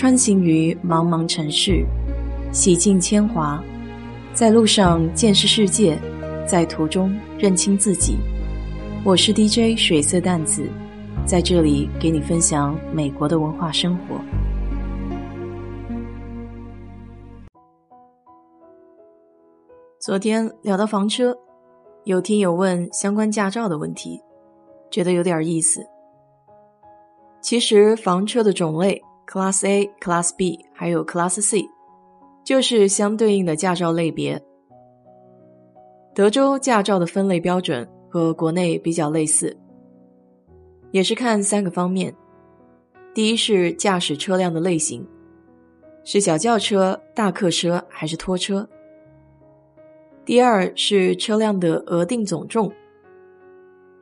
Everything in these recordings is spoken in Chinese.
穿行于茫茫城市，洗尽铅华，在路上见识世界，在途中认清自己。我是 DJ 水色淡子，在这里给你分享美国的文化生活。昨天聊到房车，有听友问相关驾照的问题，觉得有点意思。其实房车的种类，Class A、Class B 还有 Class C，就是相对应的驾照类别。德州驾照的分类标准和国内比较类似，也是看三个方面：第一是驾驶车辆的类型，是小轿车、大客车还是拖车；第二是车辆的额定总重，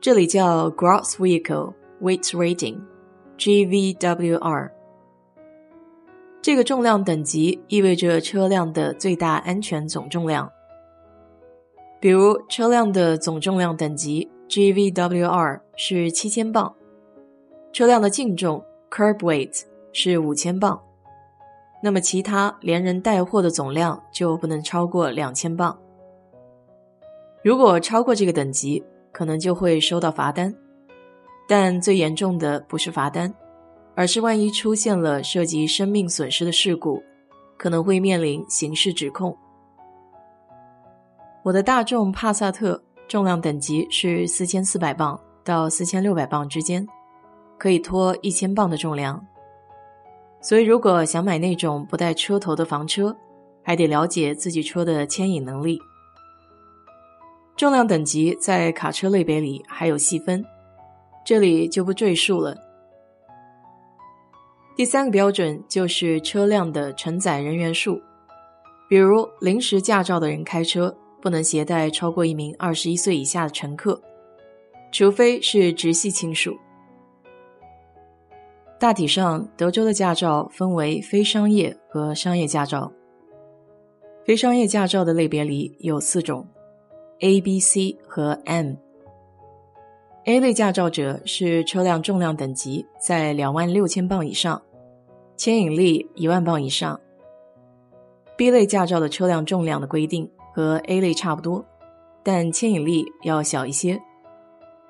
这里叫 Gross Vehicle Weight Rating（GVWR）。这个重量等级意味着车辆的最大安全总重量。比如，车辆的总重量等级 GVWR 是七千磅，车辆的净重 Curb Weight 是五千磅，那么其他连人带货的总量就不能超过两千磅。如果超过这个等级，可能就会收到罚单。但最严重的不是罚单，而是万一出现了涉及生命损失的事故，可能会面临刑事指控。我的大众帕萨特重量等级是四千四百磅到四千六百磅之间，可以拖一千磅的重量。所以，如果想买那种不带车头的房车，还得了解自己车的牵引能力。重量等级在卡车类别里还有细分。这里就不赘述了。第三个标准就是车辆的承载人员数，比如临时驾照的人开车不能携带超过一名二十一岁以下的乘客，除非是直系亲属。大体上，德州的驾照分为非商业和商业驾照。非商业驾照的类别里有四种：A、B、C 和 M。A 类驾照者是车辆重量等级在两万六千磅以上，牵引力一万磅以上。B 类驾照的车辆重量的规定和 A 类差不多，但牵引力要小一些，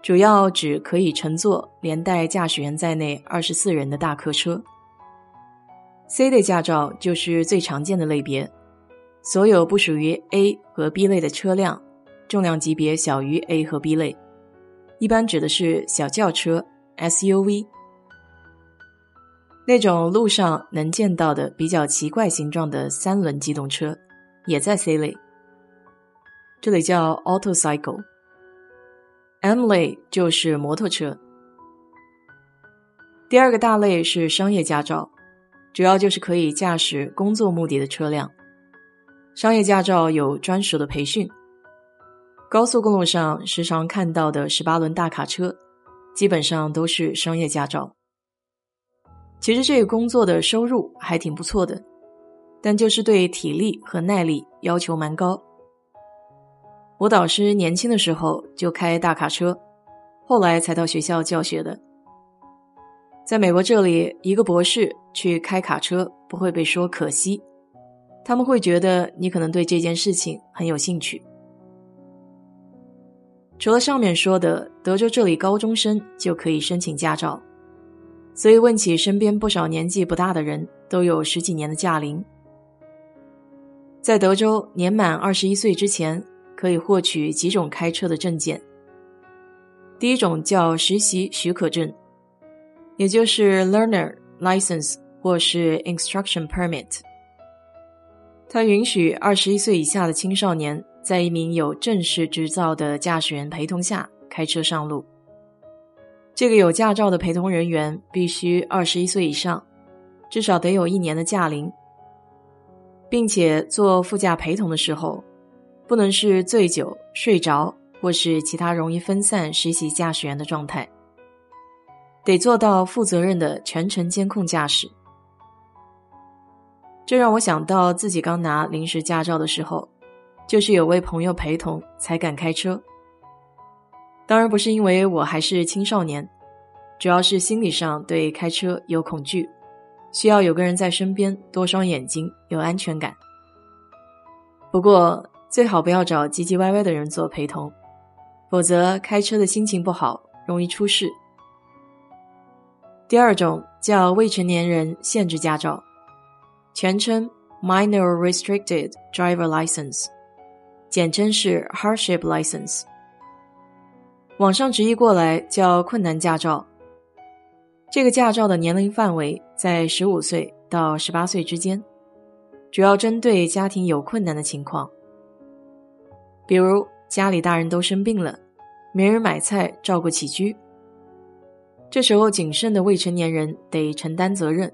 主要指可以乘坐连带驾驶员在内二十四人的大客车。C 类驾照就是最常见的类别，所有不属于 A 和 B 类的车辆，重量级别小于 A 和 B 类。一般指的是小轿车 SUV，那种路上能见到的比较奇怪形状的三轮机动车，也在 C 类。这里叫 Auto Cycle。M 类就是摩托车。第二个大类是商业驾照，主要就是可以驾驶工作目的的车辆。商业驾照有专属的培训。高速公路上时常看到的十八轮大卡车，基本上都是商业驾照。其实这个工作的收入还挺不错的，但就是对体力和耐力要求蛮高。我导师年轻的时候就开大卡车，后来才到学校教学的。在美国这里，一个博士去开卡车不会被说可惜，他们会觉得你可能对这件事情很有兴趣。除了上面说的，德州这里高中生就可以申请驾照，所以问起身边不少年纪不大的人，都有十几年的驾龄。在德州，年满二十一岁之前，可以获取几种开车的证件。第一种叫实习许可证，也就是 Learner License 或是 Instruction Permit，它允许二十一岁以下的青少年。在一名有正式执照的驾驶员陪同下开车上路。这个有驾照的陪同人员必须二十一岁以上，至少得有一年的驾龄，并且做副驾陪同的时候，不能是醉酒、睡着或是其他容易分散实习驾驶员的状态，得做到负责任的全程监控驾驶。这让我想到自己刚拿临时驾照的时候。就是有位朋友陪同才敢开车，当然不是因为我还是青少年，主要是心理上对开车有恐惧。需要有个人在身边，多双眼睛，有安全感。不过最好不要找唧唧歪歪的人做陪同，否则开车的心情不好，容易出事。第二种叫未成年人限制驾照，全称 Minor Restricted Driver License，简称是 Hardship License。网上直译过来叫困难驾照。这个驾照的年龄范围在十五岁到十八岁之间，主要针对家庭有困难的情况，比如家里大人都生病了，没人买菜照顾起居。这时候，谨慎的未成年人得承担责任。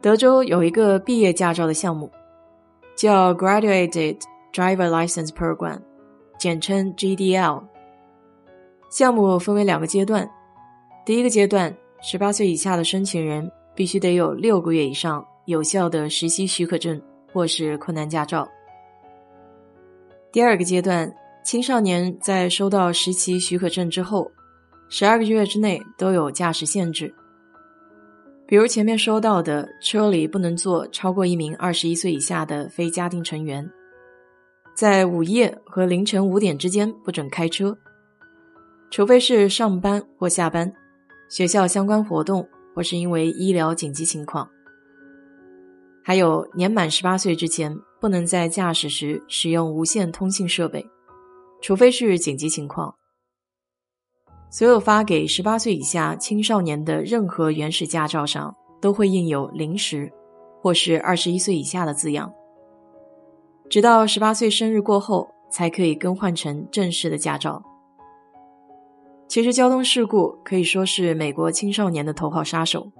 德州有一个毕业驾照的项目，叫 Graduated Driver License Program，简称 GDL。项目分为两个阶段，第一个阶段，十八岁以下的申请人必须得有六个月以上有效的实习许可证或是困难驾照。第二个阶段，青少年在收到实习许可证之后。十二个月之内都有驾驶限制，比如前面说到的，车里不能坐超过一名二十一岁以下的非家庭成员，在午夜和凌晨五点之间不准开车，除非是上班或下班、学校相关活动或是因为医疗紧急情况。还有年满十八岁之前不能在驾驶时使用无线通信设备，除非是紧急情况。所有发给十八岁以下青少年的任何原始驾照上都会印有“临时”或是“二十一岁以下的”字样，直到十八岁生日过后才可以更换成正式的驾照。其实，交通事故可以说是美国青少年的头号杀手，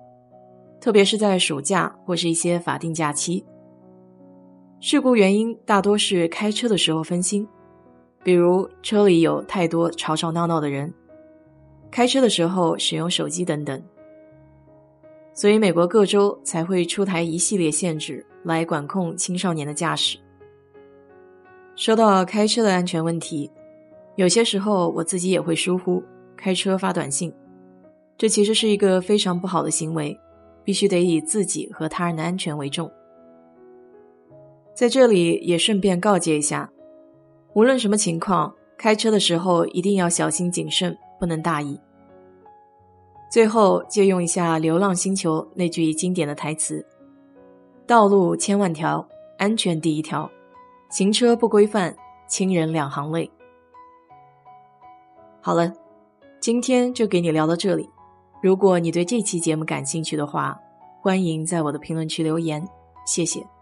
特别是在暑假或是一些法定假期。事故原因大多是开车的时候分心，比如车里有太多吵吵闹闹的人。开车的时候使用手机等等，所以美国各州才会出台一系列限制来管控青少年的驾驶。说到开车的安全问题，有些时候我自己也会疏忽开车发短信，这其实是一个非常不好的行为，必须得以自己和他人的安全为重。在这里也顺便告诫一下，无论什么情况，开车的时候一定要小心谨慎。不能大意。最后借用一下《流浪星球》那句经典的台词：“道路千万条，安全第一条。行车不规范，亲人两行泪。”好了，今天就给你聊到这里。如果你对这期节目感兴趣的话，欢迎在我的评论区留言，谢谢。